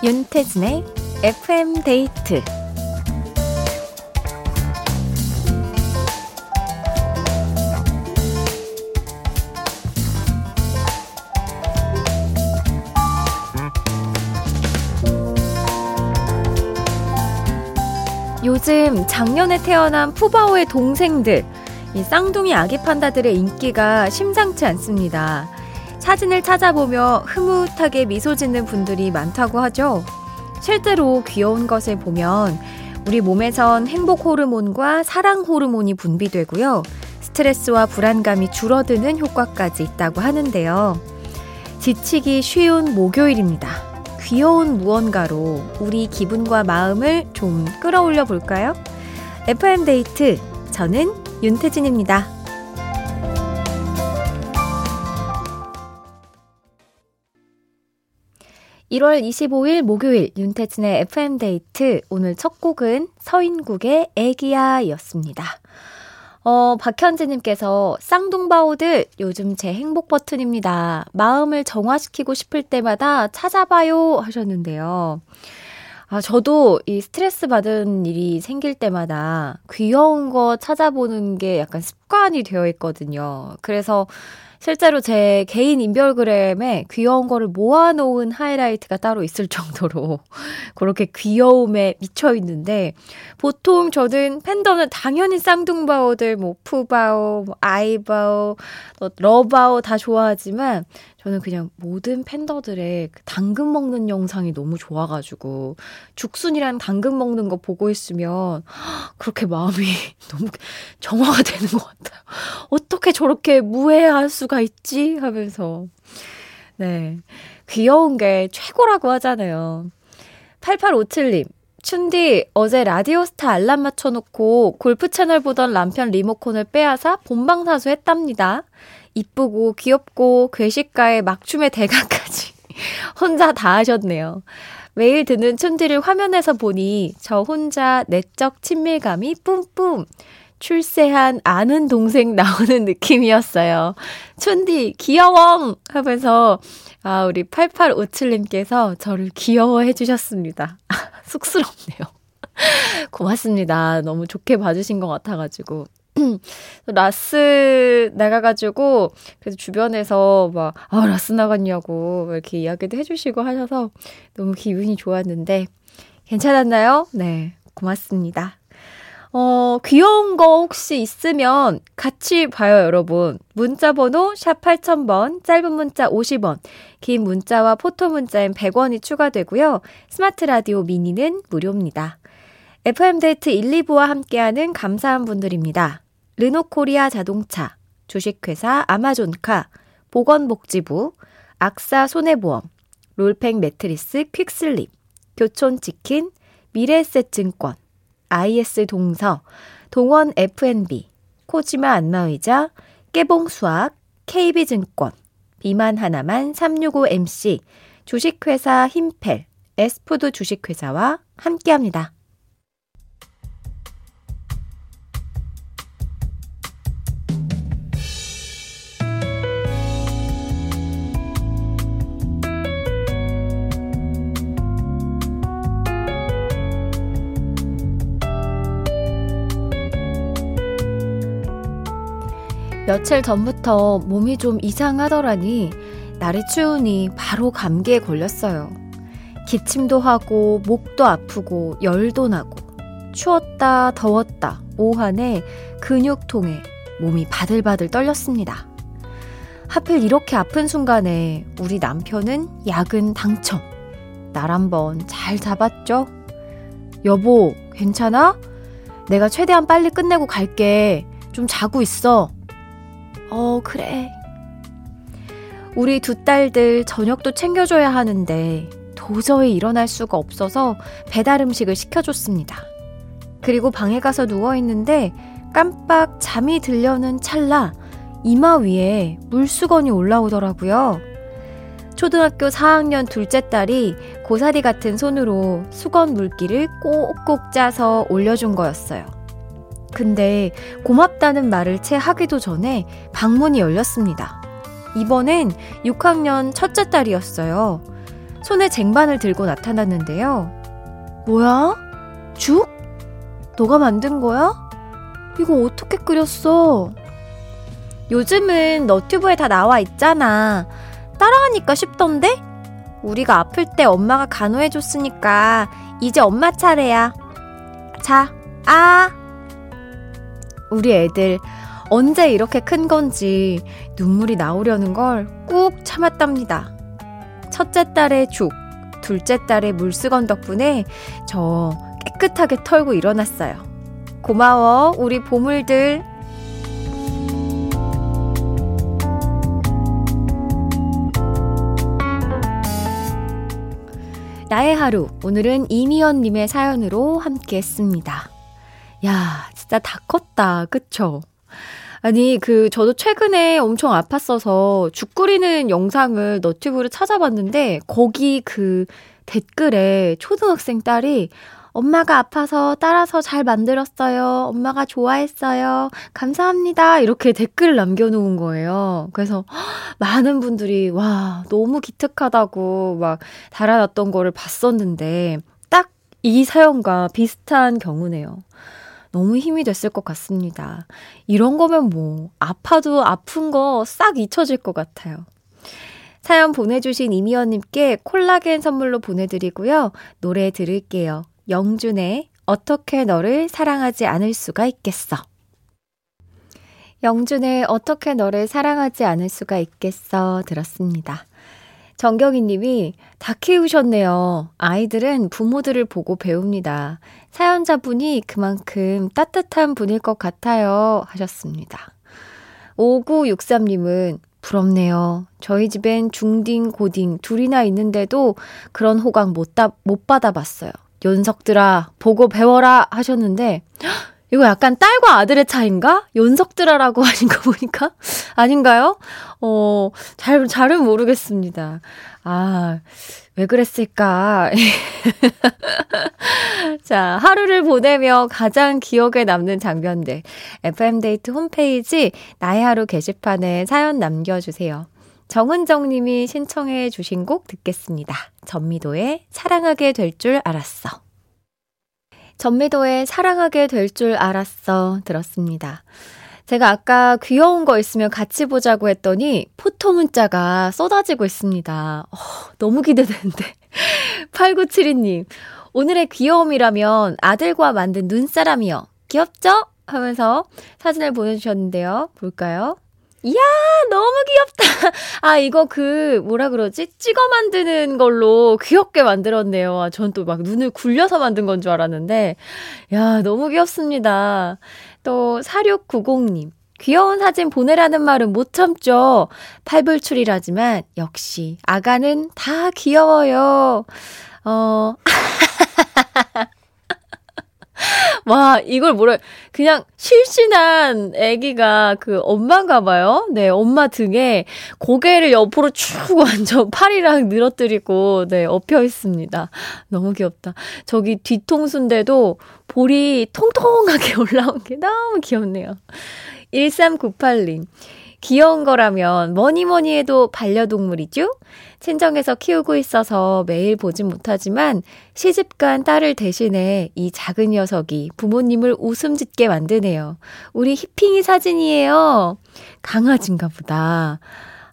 윤태진의 FM 데이트 요즘 작년에 태어난 푸바오의 동생들, 이 쌍둥이 아기 판다들의 인기가 심상치 않습니다. 사진을 찾아보며 흐뭇하게 미소 짓는 분들이 많다고 하죠. 실제로 귀여운 것을 보면 우리 몸에선 행복 호르몬과 사랑 호르몬이 분비되고요. 스트레스와 불안감이 줄어드는 효과까지 있다고 하는데요. 지치기 쉬운 목요일입니다. 귀여운 무언가로 우리 기분과 마음을 좀 끌어올려 볼까요? FM데이트. 저는 윤태진입니다. 1월 25일 목요일 윤태진의 FM데이트 오늘 첫 곡은 서인국의 애기야 였습니다. 어, 박현지님께서 쌍둥바오들 요즘 제 행복 버튼입니다. 마음을 정화시키고 싶을 때마다 찾아봐요 하셨는데요. 아, 저도 이 스트레스 받은 일이 생길 때마다 귀여운 거 찾아보는 게 약간 습관이 되어 있거든요. 그래서 실제로 제 개인 인별그램에 귀여운 거를 모아놓은 하이라이트가 따로 있을 정도로 그렇게 귀여움에 미쳐 있는데 보통 저는 팬더는 당연히 쌍둥바오들 뭐 푸바오, 뭐 아이바오, 뭐 러바오 다 좋아하지만 저는 그냥 모든 팬더들의 그 당근 먹는 영상이 너무 좋아가지고 죽순이랑 당근 먹는 거 보고 있으면 그렇게 마음이 너무 정화가 되는 것 같아요. 어떻게 저렇게 무해할 수가 있지? 하면서. 네. 귀여운 게 최고라고 하잖아요. 8857님. 춘디, 어제 라디오스타 알람 맞춰놓고 골프 채널 보던 남편 리모컨을 빼앗아 본방사수 했답니다. 이쁘고 귀엽고 괴식가의 막춤의 대가까지 혼자 다 하셨네요. 매일 듣는 춘디를 화면에서 보니 저 혼자 내적 친밀감이 뿜뿜 출세한 아는 동생 나오는 느낌이었어요. 춘디 귀여워 하면서 아 우리 8857님께서 저를 귀여워해 주셨습니다. 쑥스럽네요. 고맙습니다. 너무 좋게 봐주신 것 같아가지고. 라스 나가가지고, 그래서 주변에서 막, 아, 라스 나갔냐고, 이렇게 이야기도 해주시고 하셔서 너무 기분이 좋았는데, 괜찮았나요? 네, 고맙습니다. 어, 귀여운 거 혹시 있으면 같이 봐요, 여러분. 문자 번호 샵 8000번, 짧은 문자 50원, 긴 문자와 포토 문자엔 100원이 추가되고요. 스마트 라디오 미니는 무료입니다. FM데이트 1, 2부와 함께하는 감사한 분들입니다. 르노코리아 자동차, 주식회사 아마존카, 보건복지부, 악사 손해보험, 롤팩 매트리스 퀵슬립, 교촌치킨, 미래에셋증권, IS 동서, 동원 F&B, 코지마 안마의자, 깨봉수학, KB증권, 비만 하나만 365MC, 주식회사 힘펠, 에스푸드 주식회사와 함께합니다. 며칠 전부터 몸이 좀 이상하더라니 날이 추우니 바로 감기에 걸렸어요. 기침도 하고 목도 아프고 열도 나고 추웠다 더웠다 오한에 근육통에 몸이 바들바들 떨렸습니다. 하필 이렇게 아픈 순간에 우리 남편은 야근 당첨. 날 한번 잘 잡았죠? 여보, 괜찮아? 내가 최대한 빨리 끝내고 갈게. 좀 자고 있어. 어, 그래. 우리 두 딸들 저녁도 챙겨줘야 하는데 도저히 일어날 수가 없어서 배달 음식을 시켜줬습니다. 그리고 방에 가서 누워있는데 깜빡 잠이 들려는 찰나 이마 위에 물수건이 올라오더라고요. 초등학교 4학년 둘째 딸이 고사리 같은 손으로 수건 물기를 꼭꼭 짜서 올려준 거였어요. 근데 고맙다는 말을 채 하기도 전에 방문이 열렸습니다. 이번엔 6학년 첫째 딸이었어요. 손에 쟁반을 들고 나타났는데요. 뭐야? 죽? 너가 만든 거야? 이거 어떻게 끓였어? 요즘은 너튜브에 다 나와 있잖아. 따라하니까 쉽던데? 우리가 아플 때 엄마가 간호해줬으니까 이제 엄마 차례야. 자, 아! 우리 애들 언제 이렇게 큰 건지 눈물이 나오려는 걸 꾹 참았답니다. 첫째 딸의 죽, 둘째 딸의 물수건 덕분에 저 깨끗하게 털고 일어났어요. 고마워, 우리 보물들. 나의 하루, 오늘은 이미연님의 사연으로 함께 했습니다. 야, 진짜 다 컸다. 그쵸? 아니, 그, 저도 최근에 엄청 아팠어서 죽 끓이는 영상을 너튜브를 찾아봤는데, 거기 그 댓글에 초등학생 딸이 엄마가 아파서 따라서 잘 만들었어요. 엄마가 좋아했어요. 감사합니다. 이렇게 댓글을 남겨놓은 거예요. 그래서 많은 분들이 와, 너무 기특하다고 막 달아놨던 거를 봤었는데 딱 이 사연과 비슷한 경우네요. 너무 힘이 됐을 것 같습니다. 이런 거면 뭐, 아파도 아픈 거 싹 잊혀질 것 같아요. 사연 보내주신 이미연님께 콜라겐 선물로 보내드리고요. 노래 들을게요. 영준의 어떻게 너를 사랑하지 않을 수가 있겠어. 영준의 어떻게 너를 사랑하지 않을 수가 있겠어 들었습니다. 정경희 님이 다 키우셨네요. 아이들은 부모들을 보고 배웁니다. 사연자분이 그만큼 따뜻한 분일 것 같아요. 하셨습니다. 5963님은 부럽네요. 저희 집엔 중딩, 고딩 둘이나 있는데도 그런 호강 못, 다, 못 받아봤어요. 연석들아, 보고 배워라 하셨는데, 이거 약간 딸과 아들의 차인가? 연석들아라고 하신 거 보니까? 아닌가요? 어, 잘, 잘은 모르겠습니다. 아, 왜 그랬을까? 자, 하루를 보내며 가장 기억에 남는 장면들. FM데이트 홈페이지 나의 하루 게시판에 사연 남겨 주세요. 정은정 님이 신청해 주신 곡 듣겠습니다. 전미도의 사랑하게 될 줄 알았어. 전미도의 사랑하게 될 줄 알았어 들었습니다. 제가 아까 귀여운 거 있으면 같이 보자고 했더니 포토 문자가 쏟아지고 있습니다. 어, 너무 기대되는데. 8972님, 오늘의 귀여움이라면 아들과 만든 눈사람이요. 귀엽죠? 하면서 사진을 보내주셨는데요. 볼까요? 이야, 너무 귀엽다. 아, 이거 그, 뭐라 그러지? 찍어 만드는 걸로 귀엽게 만들었네요. 아, 전 또 막 눈을 굴려서 만든 건 줄 알았는데, 야, 너무 귀엽습니다. 또, 4690님. 귀여운 사진 보내라는 말은 못 참죠. 팔불출이라지만, 역시, 아가는 다 귀여워요. 어, 와, 이걸 뭐래. 그냥 실신한 아기가 그 엄마인가 봐요. 네, 엄마 등에 고개를 옆으로 쭉 완전 팔이랑 늘어뜨리고, 네, 엎여 있습니다. 너무 귀엽다. 저기 뒤통수인데도 볼이 통통하게 올라온 게 너무 귀엽네요. 1398님. 귀여운 거라면 뭐니 뭐니 해도 반려동물이죠? 친정에서 키우고 있어서 매일 보진 못하지만 시집간 딸을 대신해 이 작은 녀석이 부모님을 웃음 짓게 만드네요. 우리 히핑이 사진이에요. 강아지인가 보다.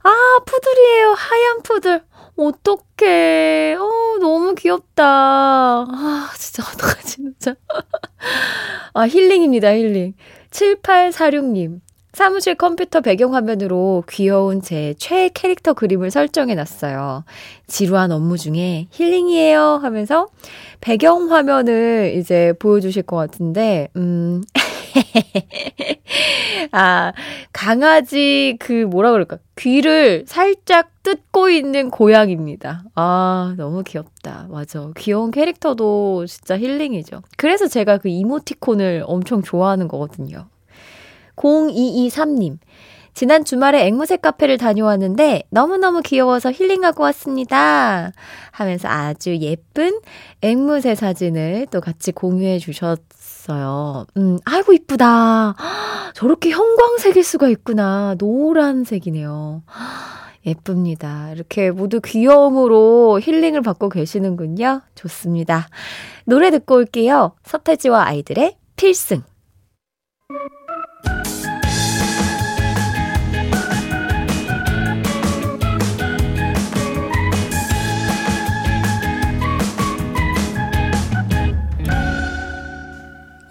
아, 푸들이에요. 하얀 푸들. 어떡해. 어, 너무 귀엽다. 아, 진짜 어떡하지, 진짜. 아, 힐링입니다, 힐링. 7846님. 사무실 컴퓨터 배경화면으로 귀여운 제 최애 캐릭터 그림을 설정해 놨어요. 지루한 업무 중에 힐링이에요 하면서 배경화면을 이제 보여주실 것 같은데, 음, 아, 강아지 그 뭐라 그럴까. 귀를 살짝 뜯고 있는 고양입니다. 아, 너무 귀엽다. 맞아. 귀여운 캐릭터도 진짜 힐링이죠. 그래서 제가 그 이모티콘을 엄청 좋아하는 거거든요. 0223님. 지난 주말에 앵무새 카페를 다녀왔는데 너무너무 귀여워서 힐링하고 왔습니다. 하면서 아주 예쁜 앵무새 사진을 또 같이 공유해 주셨어요. 음, 아이고 이쁘다. 저렇게 형광색일 수가 있구나. 노란색이네요. 예쁩니다. 이렇게 모두 귀여움으로 힐링을 받고 계시는군요. 좋습니다. 노래 듣고 올게요. 서태지와 아이들의 필승.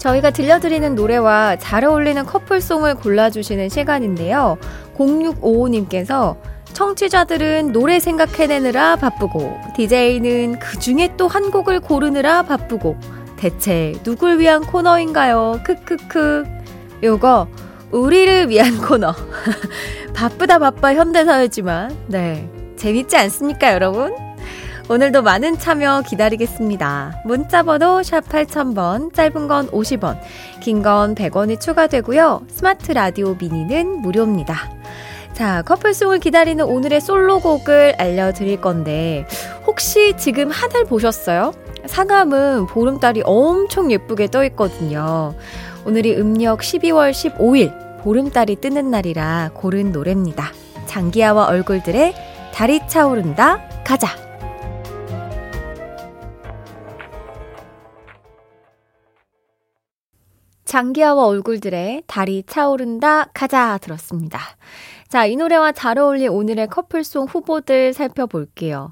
저희가 들려드리는 노래와 잘 어울리는 커플송을 골라주시는 시간인데요. 0655님께서 청취자들은 노래 생각해내느라 바쁘고, DJ는 그 중에 또 한 곡을 고르느라 바쁘고, 대체 누굴 위한 코너인가요? 크크크. 요거, 우리를 위한 코너. 바쁘다 바빠 현대사였지만, 네. 재밌지 않습니까, 여러분? 오늘도 많은 참여 기다리겠습니다. 문자번호 샵 8000번, 짧은 건 50원, 긴 건 100원이 추가되고요. 스마트 라디오 미니는 무료입니다. 자, 커플송을 기다리는 오늘의 솔로곡을 알려드릴 건데, 혹시 지금 하늘 보셨어요? 상암은 보름달이 엄청 예쁘게 떠 있거든요. 오늘이 음력 12월 15일, 보름달이 뜨는 날이라 고른 노래입니다. 장기하와 얼굴들의 달이 차오른다, 가자! 장기하와 얼굴들의 달이 차오른다 가자 들었습니다. 자, 이 노래와 잘 어울릴 오늘의 커플송 후보들 살펴볼게요.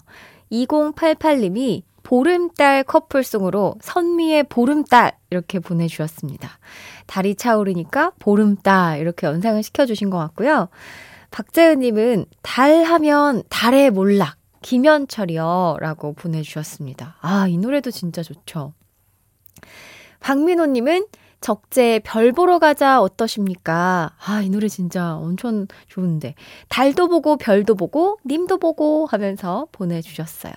2088님이 보름달 커플송으로 선미의 보름달 이렇게 보내주셨습니다. 달이 차오르니까 보름달 이렇게 연상을 시켜주신 것 같고요. 박재은님은 달 하면 달의 몰락 김현철이요 라고 보내주셨습니다. 아, 이 노래도 진짜 좋죠. 박민호님은 적재 별 보러 가자 어떠십니까? 아, 이 노래 진짜 엄청 좋은데. 달도 보고 별도 보고 님도 보고 하면서 보내주셨어요.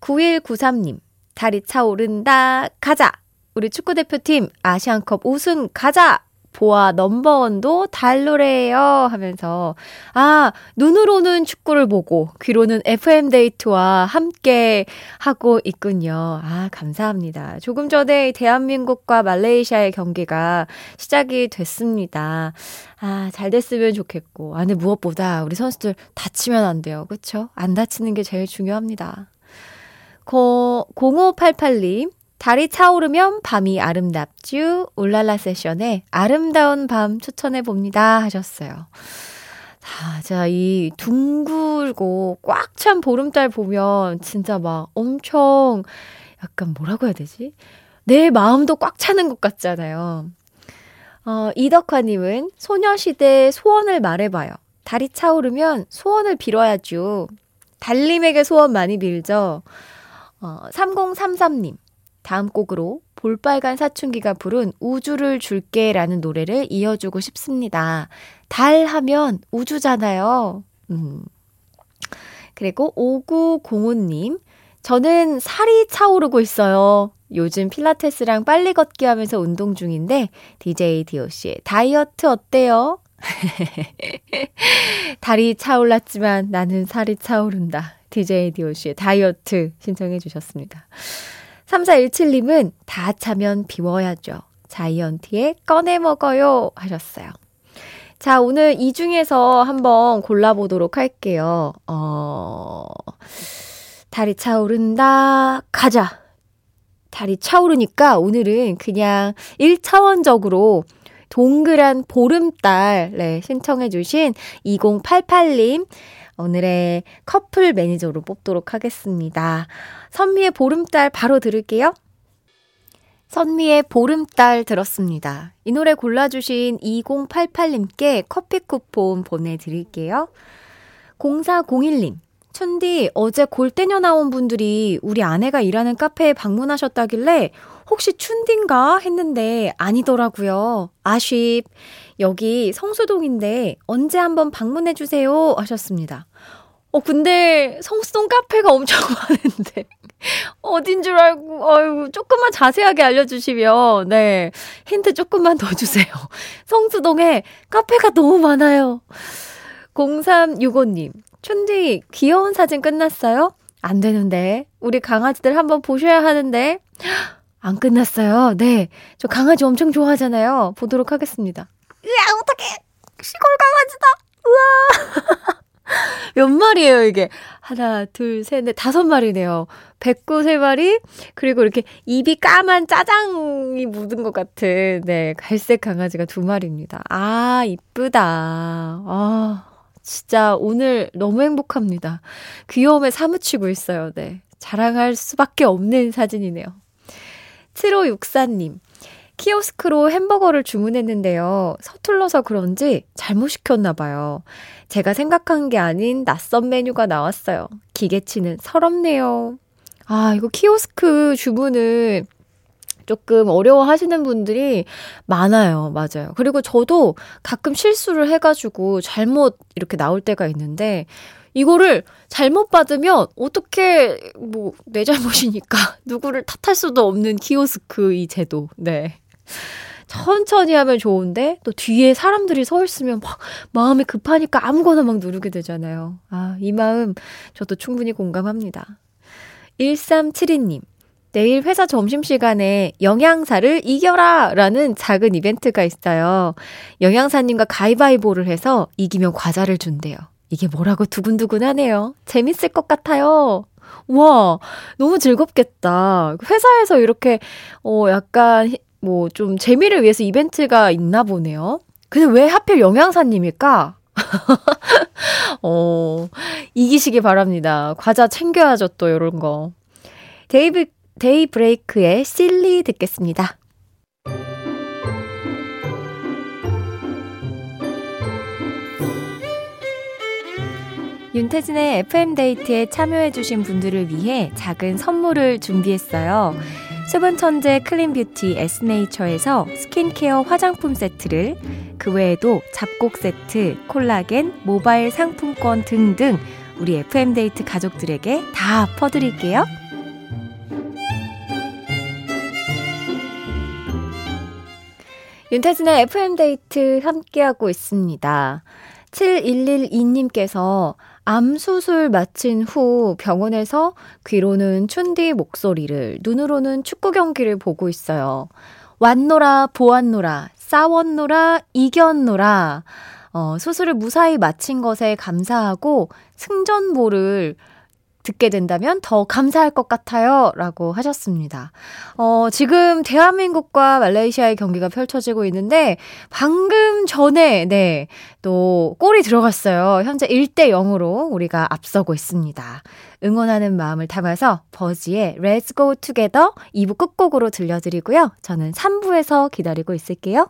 9193님, 달이 차오른다. 가자! 우리 축구대표팀 아시안컵 우승 가자! 보아 넘버원도 달 노래예요 하면서 아 눈으로는 축구를 보고 귀로는 FM 데이트와 함께 하고 있군요. 아 감사합니다. 조금 전에 대한민국과 말레이시아의 경기가 시작이 됐습니다. 아 잘 됐으면 좋겠고 아 근데 무엇보다 우리 선수들 다치면 안 돼요. 그렇죠? 안 다치는 게 제일 중요합니다. 0588님 달이 차오르면 밤이 아름답쥬. 울랄라 세션에 아름다운 밤 추천해 봅니다. 하셨어요. 자, 자, 이 둥글고 꽉 찬 보름달 보면 진짜 막 엄청 약간 뭐라고 해야 되지? 내 마음도 꽉 차는 것 같잖아요. 어, 이덕화님은 소녀시대 소원을 말해봐요. 달이 차오르면 소원을 빌어야죠. 달님에게 소원 많이 빌죠. 어, 3033님. 다음 곡으로 볼빨간 사춘기가 부른 우주를 줄게 라는 노래를 이어주고 싶습니다. 달 하면 우주잖아요. 음. 그리고 5905님, 저는 살이 차오르고 있어요. 요즘 필라테스랑 빨리 걷기 하면서 운동 중인데, DJ DOC의 다이어트 어때요? 달이 차올랐지만 나는 살이 차오른다. DJ DOC의 다이어트 신청해 주셨습니다. 3417님은 다 차면 비워야죠. 자이언티의 꺼내 먹어요 하셨어요. 자, 오늘 이 중에서 한번 골라보도록 할게요. 어, 달이 차오른다. 가자. 달이 차오르니까 오늘은 그냥 1차원적으로 동그란 보름달, 네, 신청해주신 2088님, 오늘의 커플 매니저로 뽑도록 하겠습니다. 선미의 보름달 바로 들을게요. 선미의 보름달 들었습니다. 이 노래 골라주신 2088님께 커피 쿠폰 보내드릴게요. 0401님, 춘디, 어제 골 떼녀 나온 분들이 우리 아내가 일하는 카페에 방문하셨다길래 혹시 춘디인가 했는데 아니더라고요. 아쉽. 여기 성수동인데 언제 한번 방문해 주세요 하셨습니다. 어, 근데 성수동 카페가 엄청 많은데. 어딘 줄 알고, 어유 조금만 자세하게 알려주시면, 네. 힌트 조금만 더 주세요. 성수동에 카페가 너무 많아요. 0365님, 춘디, 귀여운 사진 끝났어요? 안 되는데. 우리 강아지들 한번 보셔야 하는데. 안 끝났어요. 네. 저 강아지 엄청 좋아하잖아요. 보도록 하겠습니다. 으아, 어떡해. 시골 강아지다. 우와. 몇 마리예요, 이게? 하나, 둘, 셋, 넷, 다섯 마리네요. 백구 세 마리, 그리고 이렇게 입이 까만 짜장이 묻은 것 같은, 네, 갈색 강아지가 두 마리입니다. 아, 이쁘다. 아, 진짜 오늘 너무 행복합니다. 귀여움에 사무치고 있어요, 네. 자랑할 수밖에 없는 사진이네요. 7564님. 키오스크로 햄버거를 주문했는데요. 서툴러서 그런지 잘못 시켰나 봐요. 제가 생각한 게 아닌 낯선 메뉴가 나왔어요. 기계치는 서럽네요. 아, 이거 키오스크 주문을 조금 어려워 하시는 분들이 많아요. 맞아요. 그리고 저도 가끔 실수를 해가지고 잘못 이렇게 나올 때가 있는데, 이거를 잘못 받으면 어떻게 뭐 내 잘못이니까 누구를 탓할 수도 없는 키오스크 이 제도. 네. 천천히 하면 좋은데 또 뒤에 사람들이 서 있으면 막 마음이 급하니까 아무거나 막 누르게 되잖아요. 아, 이 마음 저도 충분히 공감합니다. 1372님. 내일 회사 점심시간에 영양사를 이겨라! 라는 작은 이벤트가 있어요. 영양사님과 가위바위보를 해서 이기면 과자를 준대요. 이게 뭐라고 두근두근 하네요. 재밌을 것 같아요. 와, 너무 즐겁겠다. 회사에서 이렇게, 어, 약간 뭐 좀 재미를 위해서 이벤트가 있나 보네요. 근데 왜 하필 영양사님일까? 어, 이기시기 바랍니다. 과자 챙겨야죠, 또, 요런 거. 데이브, 데이브레이크의 Silly 듣겠습니다. 윤태진의 FM데이트에 참여해주신 분들을 위해 작은 선물을 준비했어요. 수분 천재 clean beauty 에스네이처에서 스킨케어 화장품 세트를 그 외에도 잡곡 세트, 콜라겐, 모바일 상품권 등등 우리 FM데이트 가족들에게 다 퍼드릴게요. 윤태진의 FM데이트 함께하고 있습니다. 7112님께서 암 수술 마친 후 병원에서 귀로는 춘디 목소리를, 눈으로는 축구 경기를 보고 있어요. 왔노라, 보았노라, 싸웠노라, 이겼노라. 어, 수술을 무사히 마친 것에 감사하고 승전보를 듣게 된다면 더 감사할 것 같아요. 라고 하셨습니다. 어, 지금 대한민국과 말레이시아의 경기가 펼쳐지고 있는데, 방금 전에, 네, 또 골이 들어갔어요. 현재 1대 0으로 우리가 앞서고 있습니다. 응원하는 마음을 담아서 버지의 Let's Go Together 2부 끝곡으로 들려드리고요. 저는 3부에서 기다리고 있을게요.